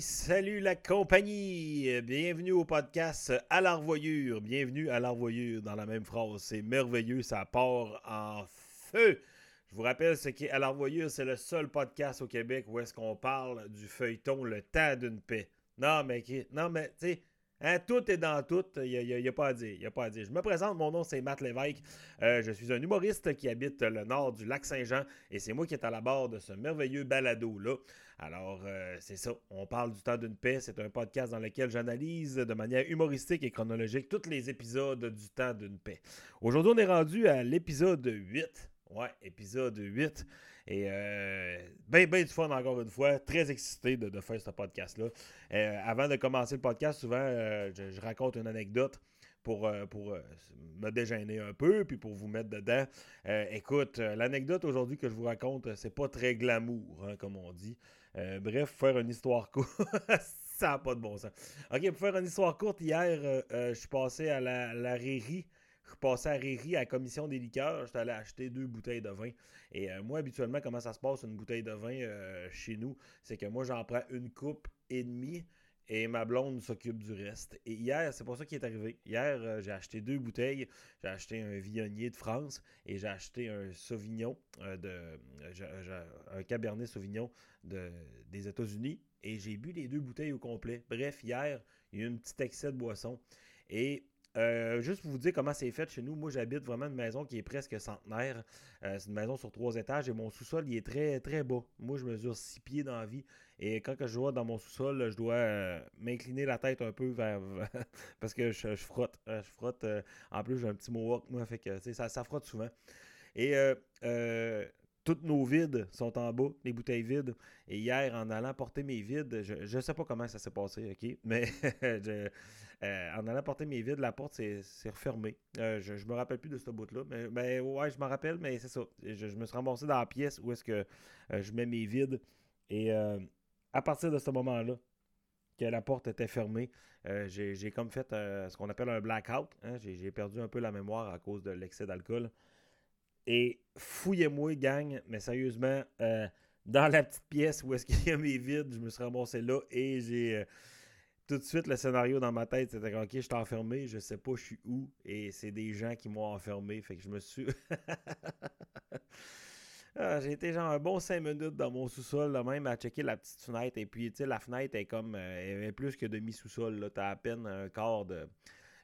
Salut la compagnie! Bienvenue au podcast à l'arvoyure. Bienvenue à l'arvoyure dans la même phrase. C'est merveilleux, ça part en feu. Je vous rappelle ce qui est à l'arvoyure, c'est le seul podcast au Québec où est-ce qu'on parle du feuilleton Le temps d'une paix. Non, mais, non, mais, tu sais, Hein, tout est dans tout, il n'y a, pas à dire. pas à dire. Je me présente, mon nom c'est Matt Lévesque. Euh, je suis un humoriste qui habite le nord du lac Saint-Jean et c'est moi qui est à la barre de ce merveilleux balado-là. Alors, euh, c'est ça, on parle du temps d'une paix. C'est un podcast dans lequel j'analyse de manière humoristique et chronologique tous les épisodes du temps d'une paix. Aujourd'hui, on est rendu à l'épisode 8. Ouais, épisode 8. Et euh, ben, ben du fun encore une fois. Très excité de, faire ce podcast-là. Euh, avant de commencer le podcast, souvent, euh, je, raconte une anecdote pour, pour me déjeuner un peu, puis pour vous mettre dedans. écoute, l'anecdote aujourd'hui que je vous raconte, c'est pas très glamour, hein, comme on dit. bref, faire une histoire courte. ça n'a pas de bon sens. OK, pour faire une histoire courte, hier, je suis passé à la, la je passais à Réry à la commission des liqueurs. J'étais allé acheter deux bouteilles de vin. Et euh, moi, habituellement, comment ça se passe une bouteille de vin euh, chez nous? C'est que moi, j'en prends une coupe et demie et ma blonde s'occupe du reste. Et hier, c'est pas ça qui est arrivé. Hier, euh, j'ai acheté deux bouteilles. J'ai acheté un Viognier de France et j'ai acheté un Sauvignon, de, un Cabernet Sauvignon de, des États-Unis. Et j'ai bu les deux bouteilles au complet. Bref, hier, il y a eu un petit excès de boisson. Et euh, juste pour vous dire comment c'est fait chez nous, moi j'habite vraiment une maison qui est presque centenaire. Euh, c'est une maison sur trois étages et mon sous-sol il est très très bas. Moi je mesure six pieds dans la vie et quand que je vois dans mon sous-sol, je dois euh, m'incliner la tête un peu vers parce que je, frotte. je frotte. en plus j'ai un petit mohawk moi, fait que ça, ça frotte souvent. Et toutes nos vides sont en bas, les bouteilles vides. Et hier, en allant porter mes vides, je ne sais pas comment ça s'est passé, OK? Mais euh, en allant porter mes vides, la porte s'est refermée. Euh, je ne me rappelle plus de ce bout-là. Mais, ouais, je me rappelle, mais c'est ça. Je, me suis remboursé dans la pièce où est-ce que euh, je mets mes vides. Et à partir de ce moment-là, que la porte était fermée, j'ai comme fait ce qu'on appelle un blackout. Hein. J'ai perdu un peu la mémoire à cause de l'excès d'alcool. Et fouillez-moi, gang, mais sérieusement, euh, dans la petite pièce où est-ce qu'il y a mes vides, je me suis remboursé là et j'ai euh, tout de suite le scénario dans ma tête, c'était ok, je suis enfermé, je sais pas je suis où, et c'est des gens qui m'ont enfermé, fait que je me suis. Ah, j'ai été genre un bon 5 minutes dans mon sous-sol, là, même à checker la petite fenêtre. Et puis, tu sais, la fenêtre est comme. Euh, elle est plus que demi-sous-sol. Là, t'as à peine un quart de.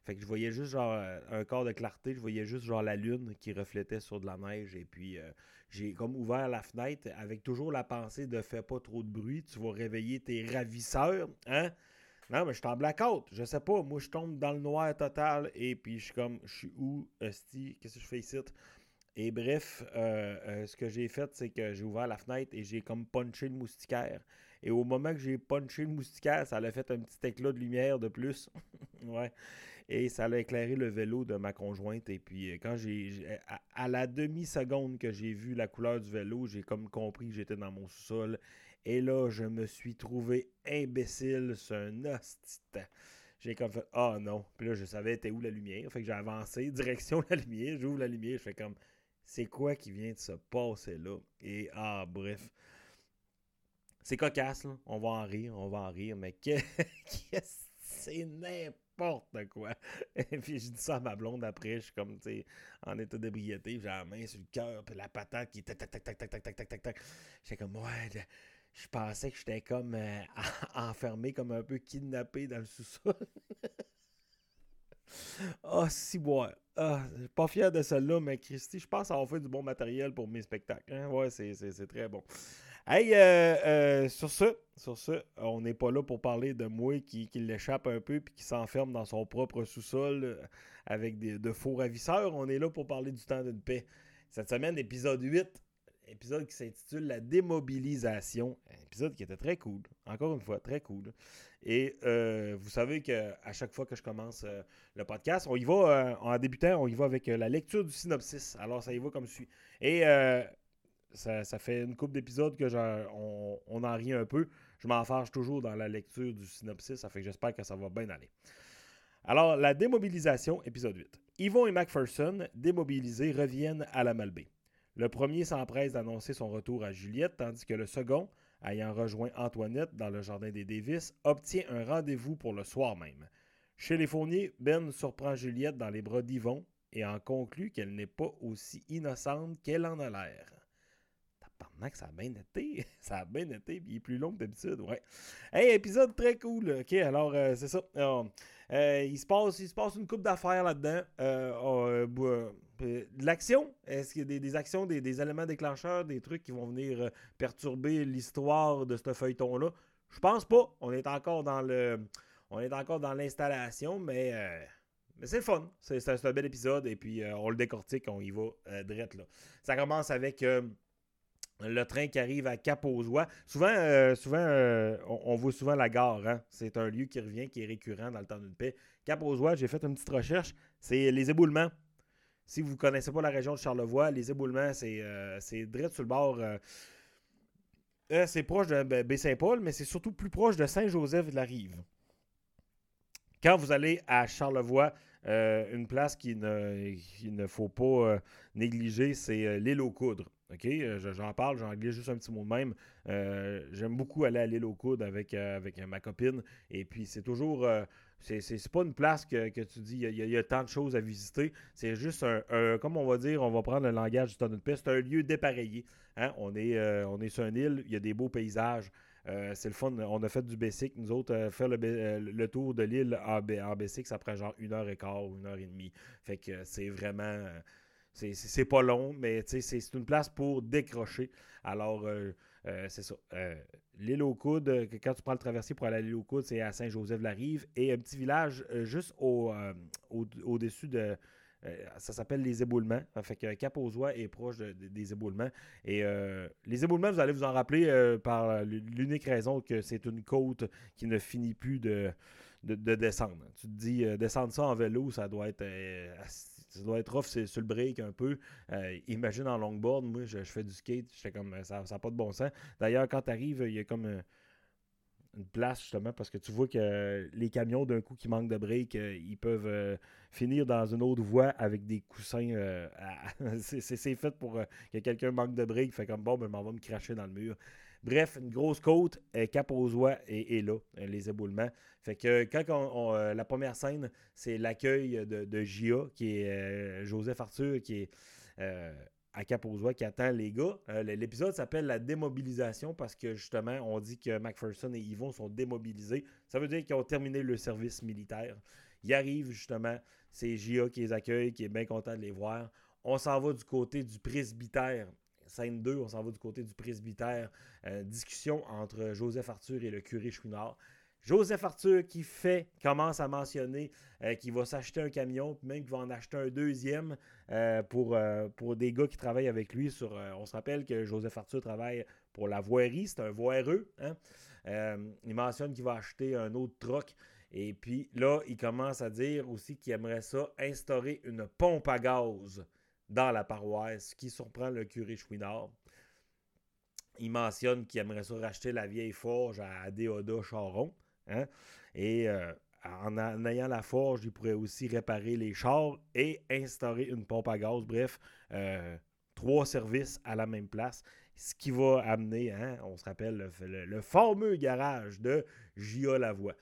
Fait que je voyais juste genre euh, un corps de clarté, je voyais juste genre la lune qui reflétait sur de la neige et puis euh, j'ai comme ouvert la fenêtre avec toujours la pensée de fais pas trop de bruit, tu vas réveiller tes ravisseurs, hein? Non, mais je suis en blackout, je sais pas, moi je tombe dans le noir total et puis je suis comme je suis où, Esti, qu'est-ce que je fais ici? Et bref, euh, ce que j'ai fait, c'est que j'ai ouvert la fenêtre et j'ai comme punché le moustiquaire. Et au moment que j'ai punché le moustiquaire, ça a fait un petit éclat de lumière de plus. ouais. Et ça a éclairé le vélo de ma conjointe. Et puis, euh, quand j'ai. À, la demi-seconde que j'ai vu la couleur du vélo, j'ai comme compris que j'étais dans mon sous-sol. Et là, je me suis trouvé imbécile sur un hostie j'ai comme fait Ah oh non. Puis là, je savais était où la lumière? Fait que j'ai avancé, direction la lumière. J'ouvre la lumière. Je fais comme C'est quoi qui vient de se passer là? Et ah, bref. C'est cocasse, là. On va en rire, on va en rire. Mais qu'est-ce que c'est n'importe Et puis je dis ça à ma blonde après, je suis comme, tu sais, en état d'ébriété, j'ai la main sur le cœur, puis la patate qui tac, tac, tac, tac, tac, tac, tac, tac. J'étais comme, ouais, je pensais que j'étais comme euh, enfermé, comme un peu kidnappé dans le sous-sol. Ah, oh, si boire. Ah, suis pas fier de celle-là, mais Christy, je pense avoir fait du bon matériel pour mes spectacles. Hein? Ouais, c'est très bon. Hey, euh, euh, sur ce, on n'est pas là pour parler de moi qui, l'échappe un peu puis qui s'enferme dans son propre sous-sol euh, avec de faux ravisseurs. On est là pour parler du temps d'une paix. Cette semaine, épisode 8, épisode qui s'intitule La démobilisation. Un épisode qui était très cool. Encore une fois, très cool. Et vous savez qu'à chaque fois que je commence le podcast, on y va en débutant, on y va avec la lecture du synopsis. Alors, ça y va comme suit. Et ça, fait une couple d'épisodes que on, on, en rit un peu. Je m'en toujours dans la lecture du synopsis, ça fait que j'espère que ça va bien aller. Alors, la démobilisation, épisode 8. Yvon et MacPherson, démobilisés, reviennent à la Malbaie. Le premier s'empresse d'annoncer son retour à Juliette, tandis que le second, ayant rejoint Antoinette dans le jardin des Davis, obtient un rendez-vous pour le soir même. Chez les Fourniers, Ben surprend Juliette dans les bras d'Yvon et en conclut qu'elle n'est pas aussi innocente qu'elle en a l'air. Que ça a bien été. ça a bien été, puis il est plus long que d'habitude, ouais. Hey, épisode très cool. OK, alors, euh, c'est ça. Euh, il, se passe, il se passe une coupe d'affaires là-dedans. Euh, oh, de l'action. Est-ce qu'il y a des, actions, des, éléments déclencheurs, des trucs qui vont venir perturber l'histoire de ce feuilleton-là? Je pense pas. On est encore dans le. On est encore dans l'installation, mais. Mais c'est fun. C'est un bel épisode. Et puis, on le décortique, on y va direct là. Ça commence avec le train qui arrive à cap aux Souvent, euh, souvent euh, on, voit souvent la gare. Hein. C'est un lieu qui revient, qui est récurrent dans le temps d'une paix. cap aux j'ai fait une petite recherche. C'est les éboulements. Si vous ne connaissez pas la région de Charlevoix, les éboulements, c'est euh, direct sur le bord. c'est proche de ben, Baie-Saint-Paul, mais c'est surtout plus proche de Saint-Joseph de la Rive. Quand vous allez à Charlevoix, une place qu'il ne, ne, faut pas négliger, c'est l'île aux coudres. OK? Euh, j'en parle, j'en glisse juste un petit mot de même. Euh, j'aime beaucoup aller à l'île aux coudes avec, euh, avec ma copine. Et puis, c'est toujours. c'est pas une place que, tu dis, il y, a tant de choses à visiter. C'est juste un, Comme on va dire, on va prendre le langage du tonneau de paix. C'est un lieu dépareillé. Hein? On, est, on est sur une île, il y a des beaux paysages. c'est le fun. On a fait du Bessic. Nous autres, faire le, tour de l'île en, en ça prend genre une heure et quart ou une heure et demie. Fait que c'est vraiment. C'est pas long, mais c'est une place pour décrocher. Alors, euh, euh, c'est ça. Euh, l'île aux Coudes, quand tu prends le traversier pour aller à l'île aux Coudes, c'est à Saint-Joseph-la-Rive. Et un petit village juste au-dessus de. ça s'appelle les éboulements. Fait que Cap aux est proche des éboulements. Et les éboulements, vous allez vous en rappeler par l'unique raison que c'est une côte qui ne finit plus de, de, descendre. Tu te dis, descendre ça en vélo, ça doit être ça doit être rough sur le break un peu. Euh, imagine en longboard, moi, je, fais du skate, comme, ça n'a pas de bon sens. D'ailleurs, quand tu arrives, il y a comme euh, une place, justement, parce que tu vois que les camions, d'un coup, qui manquent de break, euh, ils peuvent finir dans une autre voie avec des coussins. c'est fait pour que quelqu'un manque de break, fait comme, bon, ben, m'en va me cracher dans le mur. Bref, une grosse côte, cap aux oies et, là, les éboulements. Fait que quand euh, la première scène, c'est l'accueil de, de qui est euh, Joseph Arthur, qui est euh, à cap qui attend les gars. L'épisode s'appelle La démobilisation parce que justement, on dit que McPherson et Yvon sont démobilisés. Ça veut dire qu'ils ont terminé le service militaire. Ils arrivent justement, c'est Gia qui les accueille, qui est bien content de les voir. On s'en va du côté du presbytère scène 2, on s'en va du côté du presbytère. Euh, discussion entre Joseph Arthur et le curé Chouinard. Joseph Arthur qui fait, commence à mentionner euh, qu'il va s'acheter un camion, puis même qu'il va en acheter un deuxième euh, pour, des gars qui travaillent avec lui. On se rappelle que Joseph Arthur travaille pour la voirie, c'est un voireux. Hein. il mentionne qu'il va acheter un autre troc. Et puis là, il commence à dire aussi qu'il aimerait ça instaurer une pompe à gaz dans la paroisse, qui surprend le curé Chouinard. Il mentionne qu'il aimerait ça racheter la vieille forge à Déoda Charon. Hein. Et euh, en, ayant la forge, il pourrait aussi réparer les chars et instaurer une pompe à gaz. Bref, euh, trois services à la même place. Ce qui va amener, hein, on se rappelle, le, fameux garage de J.A. Lavoie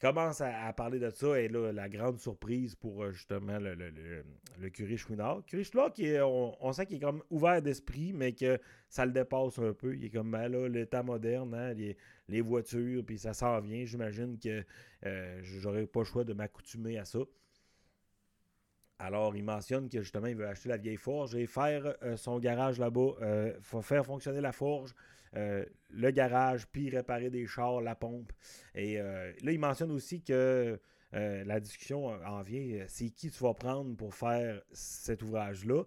commence à, parler de ça et là, la grande surprise pour euh, justement le, le, curé Chouinard. Curé Chouinard, qui on, sent qu'il est comme ouvert d'esprit, mais que ça le dépasse un peu. Il est comme, ben là, l'état moderne, hein, les, voitures, puis ça s'en vient. J'imagine que euh, j'aurais pas le choix de m'accoutumer à ça. Alors, il mentionne que justement, il veut acheter la vieille forge et faire euh, son garage là-bas, euh, faire fonctionner la forge, euh, le garage, puis réparer des chars, la pompe. Et là, il mentionne aussi que la discussion en vient, c'est qui tu vas prendre pour faire cet ouvrage-là.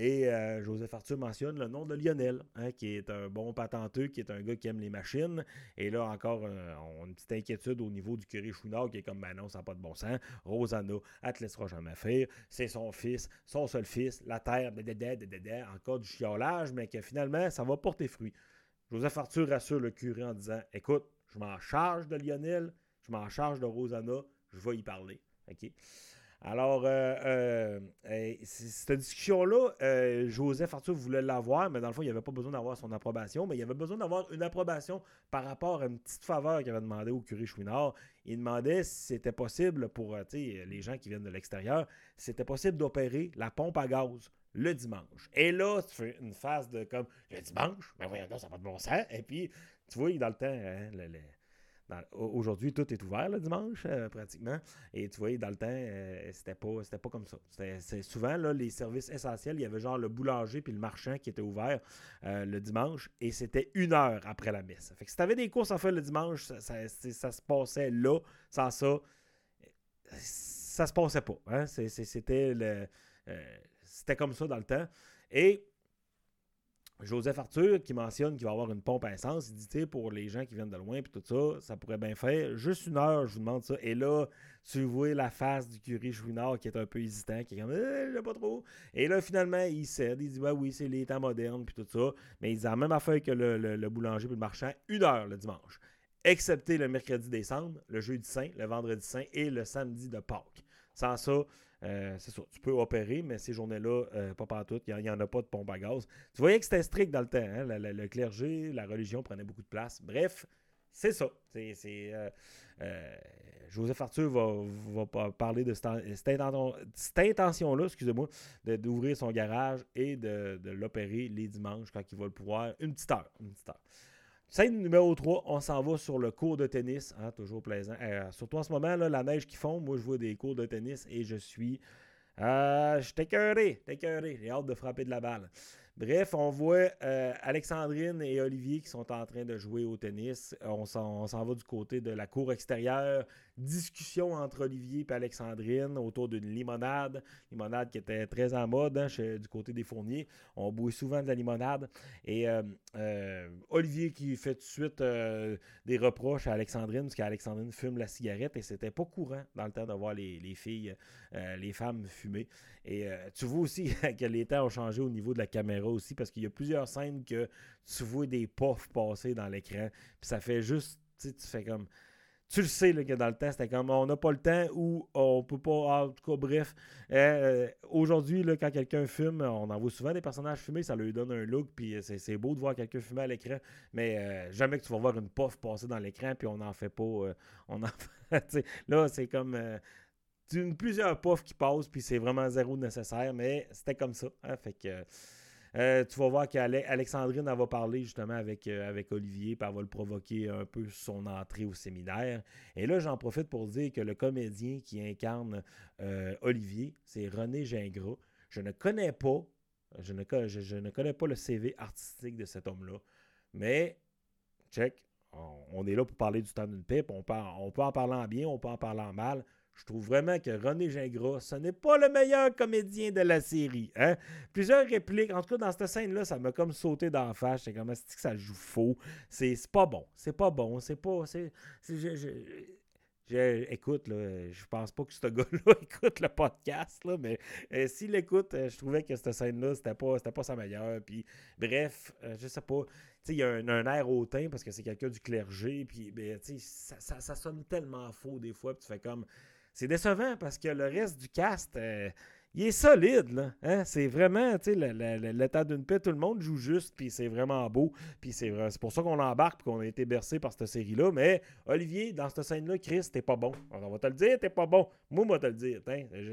Et euh, Joseph Arthur mentionne le nom de Lionel, hein, qui est un bon patenteux, qui est un gars qui aime les machines. Et là, encore, euh, on a une petite inquiétude au niveau du curé Chouinard, qui est comme, ben non, ça n'a pas de bon sens. Rosanna, elle te laissera jamais faire. C'est son fils, son seul fils, la terre, encore du chiolage, mais que finalement, ça va porter fruit. Joseph Arthur rassure le curé en disant, écoute, je m'en charge de Lionel, je m'en charge de Rosanna, je vais y parler. Alors, euh, cette discussion-là, Joseph Arthur voulait l'avoir, mais dans le fond, il n'y avait pas besoin d'avoir son approbation, mais il avait besoin d'avoir une approbation par rapport à une petite faveur qu'il avait demandé au curé Chouinard. Il demandait si c'était possible pour les gens qui viennent de l'extérieur, si c'était possible d'opérer la pompe à gaz le dimanche. Et là, tu fais une phase de comme le dimanche, ben voyons, ça n'a pas de bon sens. Et puis, tu vois, dans le temps, hein, aujourd'hui, tout est ouvert le dimanche, euh, pratiquement. Et tu vois, dans le temps, euh, c'était pas, pas comme ça. C'est souvent, là, les services essentiels, il y avait genre le boulanger puis le marchand qui était ouvert euh, le dimanche. Et c'était une heure après la messe. Fait que si tu avais des courses à faire le dimanche, ça, se passait là. Sans ça, ça se passait pas. Hein. C'était le c'était comme ça dans le temps. Et Joseph Arthur qui mentionne qu'il va avoir une pompe à essence, il dit, pour les gens qui viennent de loin, puis tout ça, ça pourrait bien faire. Juste une heure, je vous demande ça. Et là, tu vois la face du curé Chouinard qui est un peu hésitant, qui est comme, eh, je pas trop. Et là, finalement, il cède, il dit, bah oui, c'est les temps modernes, puis tout ça. Mais il dit la même affaire que le, boulanger et le marchand, une heure le dimanche. Excepté le mercredi décembre, le jeudi saint, le vendredi saint et le samedi de Pâques. Sans ça, euh, c'est ça, tu peux opérer, mais ces journées-là, euh, pas partout, il n'y en, a pas de pompe à gaz. Tu voyais que c'était strict dans le temps. Hein? Le, clergé, la religion prenait beaucoup de place. Bref, c'est ça. Euh, Joseph Arthur va, parler de cette, intention-là, excusez-moi, d'ouvrir son garage et de, l'opérer les dimanches quand il va le pouvoir. Une petite heure. Scène numéro 3, on s'en va sur le cours de tennis. Hein, toujours plaisant. Euh, surtout en ce moment, la neige qui fond, moi je vois des cours de tennis et je suis. Euh, je t'écœuré, t'écœuré. J'ai hâte de frapper de la balle. Bref, on voit euh, Alexandrine et Olivier qui sont en train de jouer au tennis. On s'en va du côté de la cour extérieure discussion entre Olivier et Alexandrine autour d'une limonade. Limonade qui était très en mode hein, du côté des fourniers. On boit souvent de la limonade. Et euh, euh, Olivier qui fait tout de suite euh, des reproches à Alexandrine parce qu'Alexandrine fume la cigarette et c'était pas courant dans le temps de voir les, filles, les femmes fumer. Et tu vois aussi que les temps ont changé au niveau de la caméra aussi parce qu'il y a plusieurs scènes que tu vois des puffs passer dans l'écran. Puis ça fait juste, tu fais comme tu le sais que dans le temps, c'était comme on n'a pas le temps ou on peut pas. En tout cas, bref. Hein, euh, aujourd'hui, quand quelqu'un fume, on en voit souvent des personnages fumés, ça lui donne un look, puis c'est beau de voir quelqu'un fumer à l'écran, mais euh, jamais que tu vas voir une puff passer dans l'écran, puis on n'en fait pas. Euh, on en là, c'est comme. plusieurs puffs qui passent, puis c'est vraiment zéro nécessaire, mais c'était comme ça. Hein, fait que. Euh, tu vas voir qu'Alexandrine va parler justement avec, euh, avec Olivier, puis elle va le provoquer un peu son entrée au séminaire. Et là, j'en profite pour dire que le comédien qui incarne euh, Olivier, c'est René Gingras. Je ne connais pas, je ne, connais pas le CV artistique de cet homme-là, mais check, on, est là pour parler du temps d'une pipe. On peut, on peut en parler en bien, on peut en parler en mal. Je trouve vraiment que René Gingras, ce n'est pas le meilleur comédien de la série. Hein? Plusieurs répliques, en tout cas dans cette scène-là, ça m'a comme sauté d'en face. C'est comme, que ça joue faux? C'est pas bon. C'est pas bon. C'est pas. C'est, écoute, là, je pense pas que ce gars-là écoute le podcast, là, mais euh, s'il écoute, euh, je trouvais que cette scène-là, c'était pas, pas sa meilleure. Puis, bref, euh, je sais pas. Il y a un, air hautain parce que c'est quelqu'un du clergé. Puis, ben, ça, ça, ça, sonne tellement faux des fois. Puis tu fais comme c'est décevant parce que le reste du cast, euh, il est solide. Là, hein? C'est vraiment, tu sais, l'état d'une paix, tout le monde joue juste, puis c'est vraiment beau. Puis c'est pour ça qu'on embarque, qu'on a été bercé par cette série-là. Mais Olivier, dans cette scène-là, Chris, t'es pas bon. on va te le dire, t'es pas bon. Moi, moi, te le dire.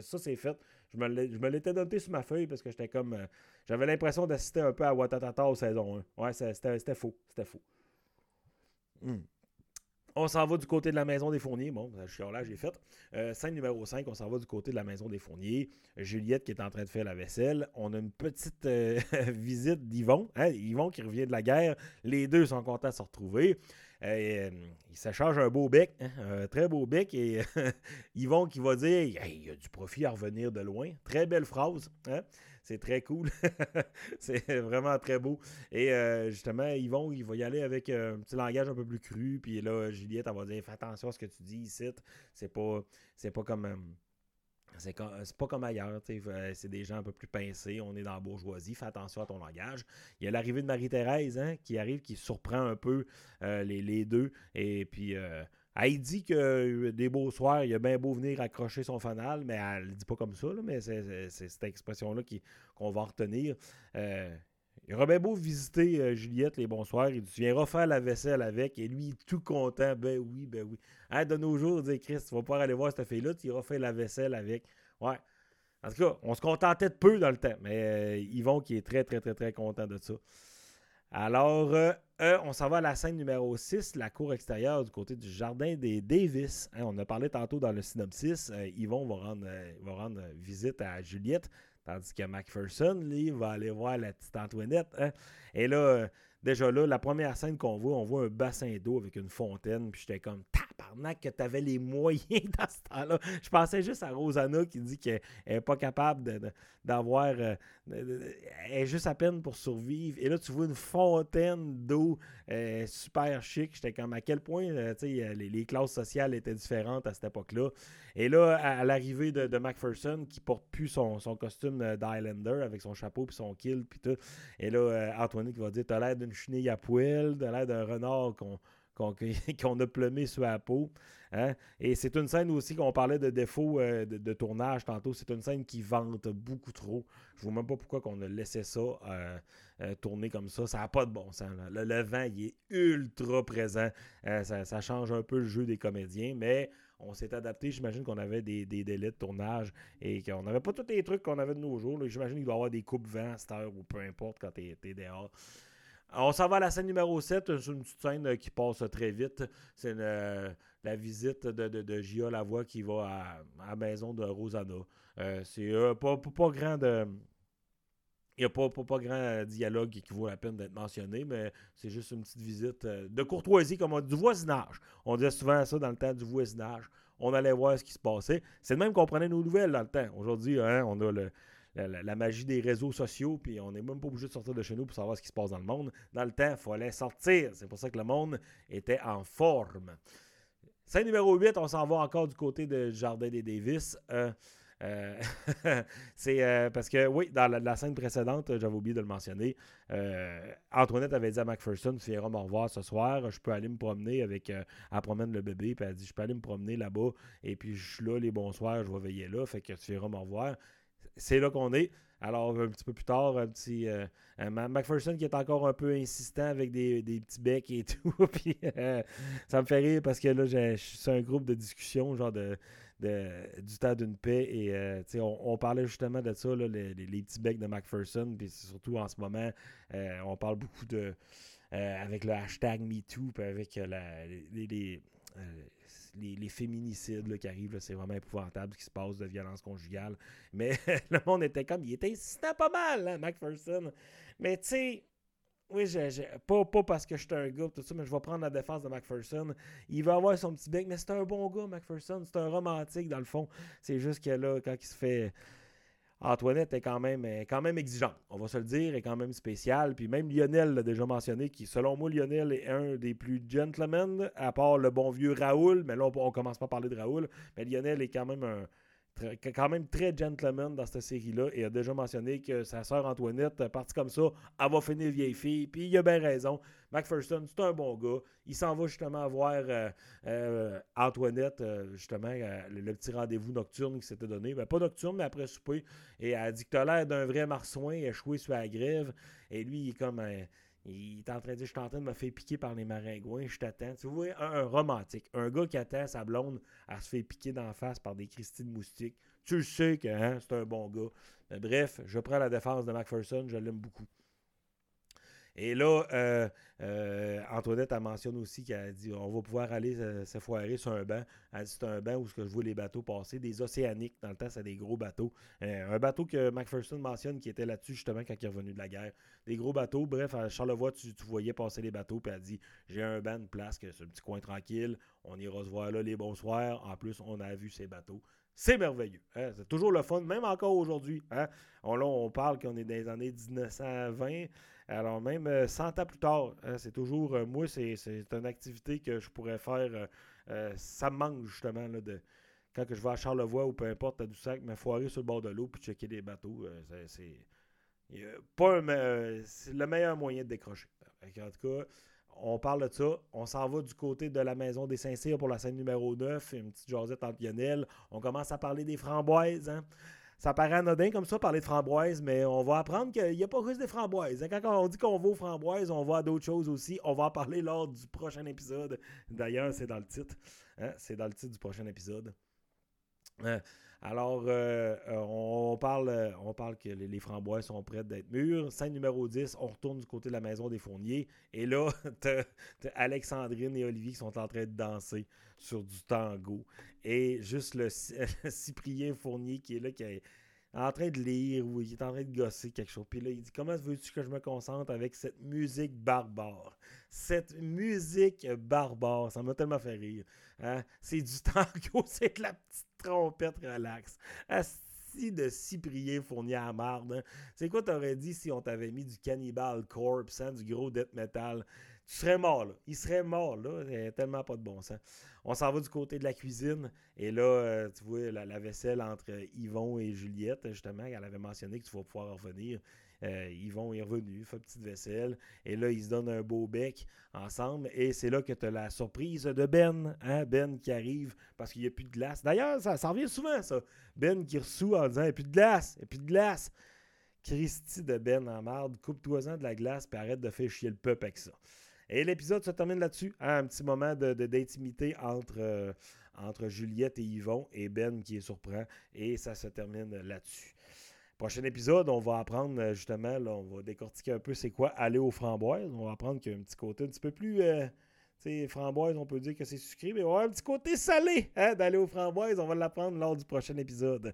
ça, c'est fait. Je me l'étais noté sur ma feuille parce que j'étais comme. Euh, j'avais l'impression d'assister un peu à Watatata au saison 1. Ouais, c'était faux. C'était faux. Hmm. On s'en va du côté de la maison des fourniers. Bon, je suis là, j'ai fait. Euh, scène numéro 5, on s'en va du côté de la maison des fourniers. Juliette qui est en train de faire la vaisselle. On a une petite euh, visite d'Yvon. Hein? Yvon qui revient de la guerre. Les deux sont contents de se retrouver. Euh, il s'échange un beau bec, hein, un très beau bec. Et Yvon qui va dire il y a du profit à revenir de loin. Très belle phrase. Hein? C'est très cool. c'est vraiment très beau. Et euh, justement, Yvon, il va y aller avec euh, un petit langage un peu plus cru. Puis là, Juliette, elle va dire Fais attention à ce que tu dis ici. C'est pas, c'est pas comme. Euh, c'est pas comme ailleurs, c'est des gens un peu plus pincés, on est dans la bourgeoisie, fais attention à ton langage. Il y a l'arrivée de Marie-Thérèse hein, qui arrive, qui surprend un peu les, les, deux, et puis Elle dit que des beaux soirs, il a bien beau venir accrocher son fanal, mais elle ne dit pas comme ça, mais c'est cette expression-là qu'on va retenir. Il aurait bien beau visiter euh, Juliette les bonsoirs. Il dit Tu viendras faire la vaisselle avec. Et lui, tout content. Ben oui, ben oui. Hein, de nos jours, dit Chris, tu vas pouvoir aller voir cette fille-là. Tu iras faire la vaisselle avec. Ouais. En tout cas, on se contentait de peu dans le temps. Mais euh, Yvon qui est très, très, très, très content de ça. Alors, euh, on s'en va à la scène numéro 6, la cour extérieure du côté du jardin des Davis. Hein, on a parlé tantôt dans le synopsis. Yvon va rendre, visite à Juliette. Tandis que McPherson, lui, va aller voir la petite Antoinette. Hein. Et là, euh, déjà là, la première scène qu'on voit, on voit un bassin d'eau avec une fontaine. Puis j'étais comme, tabarnak, que t'avais les moyens dans ce temps-là. Je pensais juste à Rosanna qui dit qu'elle n'est pas capable d'avoir. Euh, elle est juste à peine pour survivre. Et là, tu vois une fontaine d'eau euh, super chic. J'étais comme, à quel point les, les, classes sociales étaient différentes à cette époque-là. Et là, à, l'arrivée de, McPherson, qui porte plus son, costume d'Highlander avec son chapeau puis son kill puis tout. Et là, euh, Antoine qui va dire T'as l'air d'une chenille à poêle, t'as l'air d'un renard qu'on a plumé sur la peau. Hein. Et c'est une scène aussi qu'on parlait de défaut euh, de, tournage tantôt. C'est une scène qui vante beaucoup trop. Je ne vois même pas pourquoi on a laissé ça euh, tourner comme ça. Ça n'a pas de bon sens. Le, vent, il est ultra présent. Ça, change un peu le jeu des comédiens, mais on s'est adapté. J'imagine qu'on avait des, délais de tournage et qu'on n'avait pas tous les trucs qu'on avait de nos jours. J'imagine qu'il doit y avoir des coupes vent à cette heure ou peu importe quand tu es, dehors. On s'en va à la scène numéro 7. C'est une petite scène euh, qui passe très vite. C'est euh, la visite de, de, de Gia Lavoie qui va à, la maison de Rosanna. Euh, c'est pas, pas, grand de il n'y a pas, pas, grand euh, dialogue qui vaut la peine d'être mentionné, mais c'est juste une petite visite de courtoisie, comme on dit, du voisinage. On disait souvent ça dans le temps du voisinage. On allait voir ce qui se passait. C'est le même qu'on prenait nos nouvelles dans le temps. Aujourd'hui, hein, on a la, magie des réseaux sociaux, puis on n'est même pas obligé de sortir de chez nous pour savoir ce qui se passe dans le monde. Dans le temps, il fallait sortir. C'est pour ça que le monde était en forme. Scène numéro 8, on s'en va encore du côté du Jardin des Davis. Euh, euh, c'est euh, parce que, oui, dans la, scène précédente, j'avais oublié de le mentionner. Antoinette avait dit à McPherson Tu viendras me revoir ce soir, je peux aller me promener avec. elle promène le bébé, puis elle dit Je peux aller me promener là-bas, et puis je suis là les bonsoirs, je vais veiller là, fait que tu viendras me revoir. C'est là qu'on est. Alors, un petit peu plus tard, un petit. McPherson qui est encore un peu insistant avec des, petits becs et tout. puis ça me fait rire parce que là, je suis un groupe de discussion, genre de du temps d'une paix. Et euh, on, parlait justement de ça, les, petits becs de McPherson. Puis surtout en ce moment, euh, on parle beaucoup de. Euh, avec le hashtag MeToo, puis avec les, les, féminicides qui arrivent, c'est vraiment épouvantable ce qui se passe de violence conjugale. Mais le monde était comme, il était insistant pas mal, hein, McPherson. Mais tu sais, oui, pas, pas parce que je suis un gars, tout ça, mais je vais prendre la défense de McPherson. Il va avoir son petit bec, mais c'est un bon gars, McPherson. C'est un romantique, dans le fond. C'est juste que là, quand il se fait. Antoinette est quand même, exigeante, on va se le dire, est quand même spécial. Puis même Lionel l'a déjà mentionné, qui selon moi, Lionel est un des plus gentlemen, à part le bon vieux Raoul, mais là, on, on commence pas à parler de Raoul, mais Lionel est quand même un, quand même très gentleman dans cette série-là et a déjà mentionné que sa sœur Antoinette, partie comme ça, elle va finir vieille fille. Puis il a bien raison. McPherson, c'est un bon gars. Il s'en va justement voir euh, euh, Antoinette, euh, justement, le, petit rendez-vous nocturne qui s'était donné. Ben, pas nocturne, mais après souper. Et elle dit que l'air d'un vrai marsouin échoué sur la grève. Et lui, il est comme un il est en train de dire Je suis en train de me faire piquer par les maringouins, je t'attends. Tu vois, un, romantique. Un gars qui attend sa blonde à se faire piquer d'en face par des Christine moustiques. Tu sais que hein, c'est un bon gars. bref, je prends la défense de McPherson, je l'aime beaucoup. Et là, euh, euh, Antoinette a mentionné aussi qu'elle a dit on va pouvoir aller se, foirer sur un banc. Elle dit c'est un banc où je vois les bateaux passer, des océaniques. Dans le temps, c'est des gros bateaux. Euh, un bateau que McPherson mentionne qui était là-dessus justement quand il est revenu de la guerre. Des gros bateaux. Bref, à Charlevoix, tu, voyais passer les bateaux. Puis elle dit j'ai un banc de place, que c'est un petit coin tranquille. On ira se voir là les bonsoirs. En plus, on a vu ces bateaux. C'est merveilleux. Hein. C'est toujours le fun, même encore aujourd'hui. Hein. On parle qu'on est dans les années 1920. Alors, même 100 euh, ans plus tard, hein, c'est toujours, euh, moi, c'est une activité que je pourrais faire. Euh, ça me manque justement de, quand je vais à Charlevoix ou peu importe à Dussac, me foirer sur le bord de l'eau puis checker des bateaux. c'est pas le meilleur moyen de décrocher. En tout cas, on parle de ça. On s'en va du côté de la maison des Saint-Cyr pour la scène numéro 9. Une petite Josette en pionnelle. On commence à parler des framboises. Hein. Ça paraît anodin comme ça, parler de framboises, mais on va apprendre qu'il n'y a pas juste des framboises. Hein. Quand on dit qu'on va aux framboises, on va à d'autres choses aussi. On va en parler lors du prochain épisode. D'ailleurs, c'est dans le titre. Hein. C'est dans le titre du prochain épisode. Alors, euh, euh, on, parle, euh, on parle que les, framboises sont prêtes d'être mûres. Scène numéro 10, on retourne du côté de la maison des fourniers. Et là, t'as Alexandrine et Olivier qui sont en train de danser sur du tango. Et juste le, Cyprien Fournier qui est là, qui est en train de lire ou il est en train de gosser quelque chose. Puis là, il dit Comment veux-tu que je me concentre avec cette musique barbare? Cette musique barbare, ça m'a tellement fait rire. Hein? C'est du tango, c'est de la petite trompette relax. Assis de Cyprien fourni à marde. Hein. C'est quoi t'aurais dit si on t'avait mis du Cannibal Corpse, hein, du gros death metal? Tu serais mort, là. Il serait mort, là. Tellement pas de bon sens. On s'en va du côté de la cuisine. Et là, euh, tu vois, la, vaisselle entre Yvon et Juliette, justement, elle avait mentionné que tu vas pouvoir revenir. Euh, Yvon est revenu, fait petite vaisselle. Et là, ils se donnent un beau bec ensemble. Et c'est là que tu as la surprise de Ben. Hein? Ben qui arrive parce qu'il n'y a plus de glace. D'ailleurs, ça, ça, revient souvent, ça. Ben qui reçoit en disant Il n'y a plus de glace, il n'y a plus de glace. Christy de Ben en marde, coupe-toi-en de la glace puis arrête de faire chier le peuple avec ça. Et l'épisode se termine là-dessus. Hein? un petit moment d'intimité de, entre, euh, entre Juliette et Yvon et Ben qui est surprend. Et ça se termine là-dessus. Prochain épisode, on va apprendre euh, justement, on va décortiquer un peu c'est quoi aller aux framboises. On va apprendre qu'il y a un petit côté un petit peu plus. Euh, tu sais, framboises, on peut dire que c'est sucré, mais on va avoir un petit côté salé hein, d'aller aux framboises. On va l'apprendre lors du prochain épisode.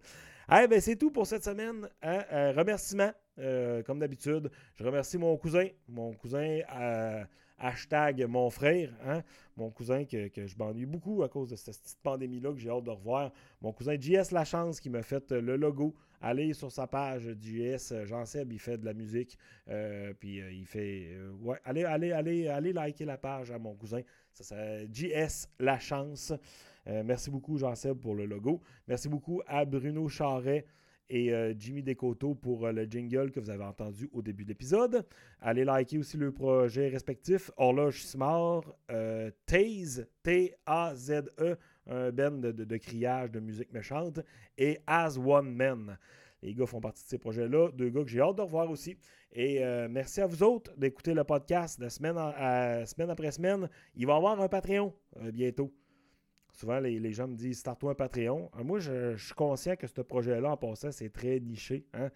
Eh ben, c'est tout pour cette semaine. Hein. Euh, remerciements, comme d'habitude. Je remercie mon cousin, mon cousin hashtag mon frère, hein? mon cousin que, je m'ennuie beaucoup à cause de cette petite pandémie-là que j'ai hâte de revoir. Mon cousin JS Lachance qui m'a fait le logo. Allez sur sa page JS, Jean-Seb, il fait de la musique. Euh, puis euh, il fait. Euh, ouais, allez, allez, allez, allez liker la page à mon cousin. Ça, c'est JS Lachance. merci beaucoup, Jean-Seb, pour le logo. Merci beaucoup à Bruno Charret et euh, Jimmy Descoteaux pour euh, le jingle que vous avez entendu au début de l'épisode. Allez liker aussi le projet respectif Horloge Smart, euh, Taze, T-A-Z-E, un band de, criage de musique méchante, et As One Man. Les gars font partie de ces projets-là, deux gars que j'ai hâte de revoir aussi. Et merci à vous autres d'écouter le podcast de semaine, semaine après semaine. Il va y avoir un Patreon bientôt. Souvent, les, gens me disent Start-toi un Patreon. Euh, moi, je, suis conscient que ce projet-là, en passant, c'est très niché. Hein.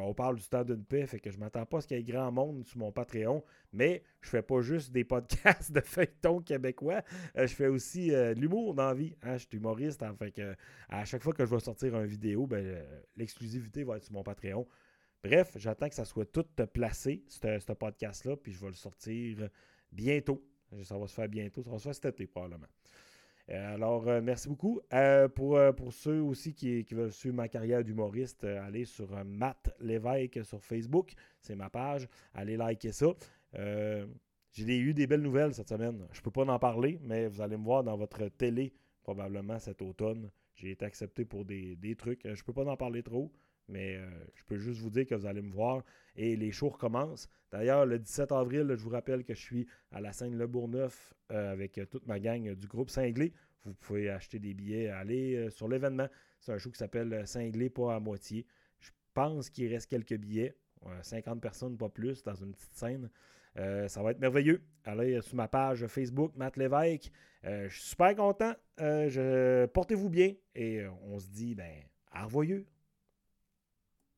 on parle du temps d'une paix, fait que je m'attends pas à ce qu'il y ait grand monde sur mon Patreon. Mais je fais pas juste des podcasts de feuilletons québécois. Euh, je fais aussi euh, de l'humour dans la vie. Hein. Je suis humoriste. Hein, fait que, à chaque fois que je vais sortir une vidéo, ben, l'exclusivité va être sur mon Patreon. Bref, j'attends que ça soit tout placé, ce podcast-là, puis je vais le sortir bientôt. Ça va se faire bientôt. Ça va se faire cet été, probablement. Euh, alors, euh, merci beaucoup. Euh, pour, pour ceux aussi qui, veulent suivre ma carrière d'humoriste, allez sur Matt Lévesque sur Facebook. C'est ma page. Allez liker ça. J'ai eu des belles nouvelles cette semaine. Je ne peux pas en parler, mais vous allez me voir dans votre télé probablement cet automne. J'ai été accepté pour des, des trucs. Je ne peux pas en parler trop. Mais euh, je peux juste vous dire que vous allez me voir et les shows recommencent. D'ailleurs, le 17 avril, je vous rappelle que je suis à la scène Le Bourgneuf euh, avec euh, toute ma gang du groupe Cinglé. Vous pouvez acheter des billets, aller sur l'événement. C'est un show qui s'appelle Cinglé pas à moitié. Je pense qu'il reste quelques billets. 50 personnes, pas plus, dans une petite scène. ça va être merveilleux. Allez sur ma page Facebook, Matt Lévesque. je suis super content. Portez-vous bien et on se dit, ben, à revoyure.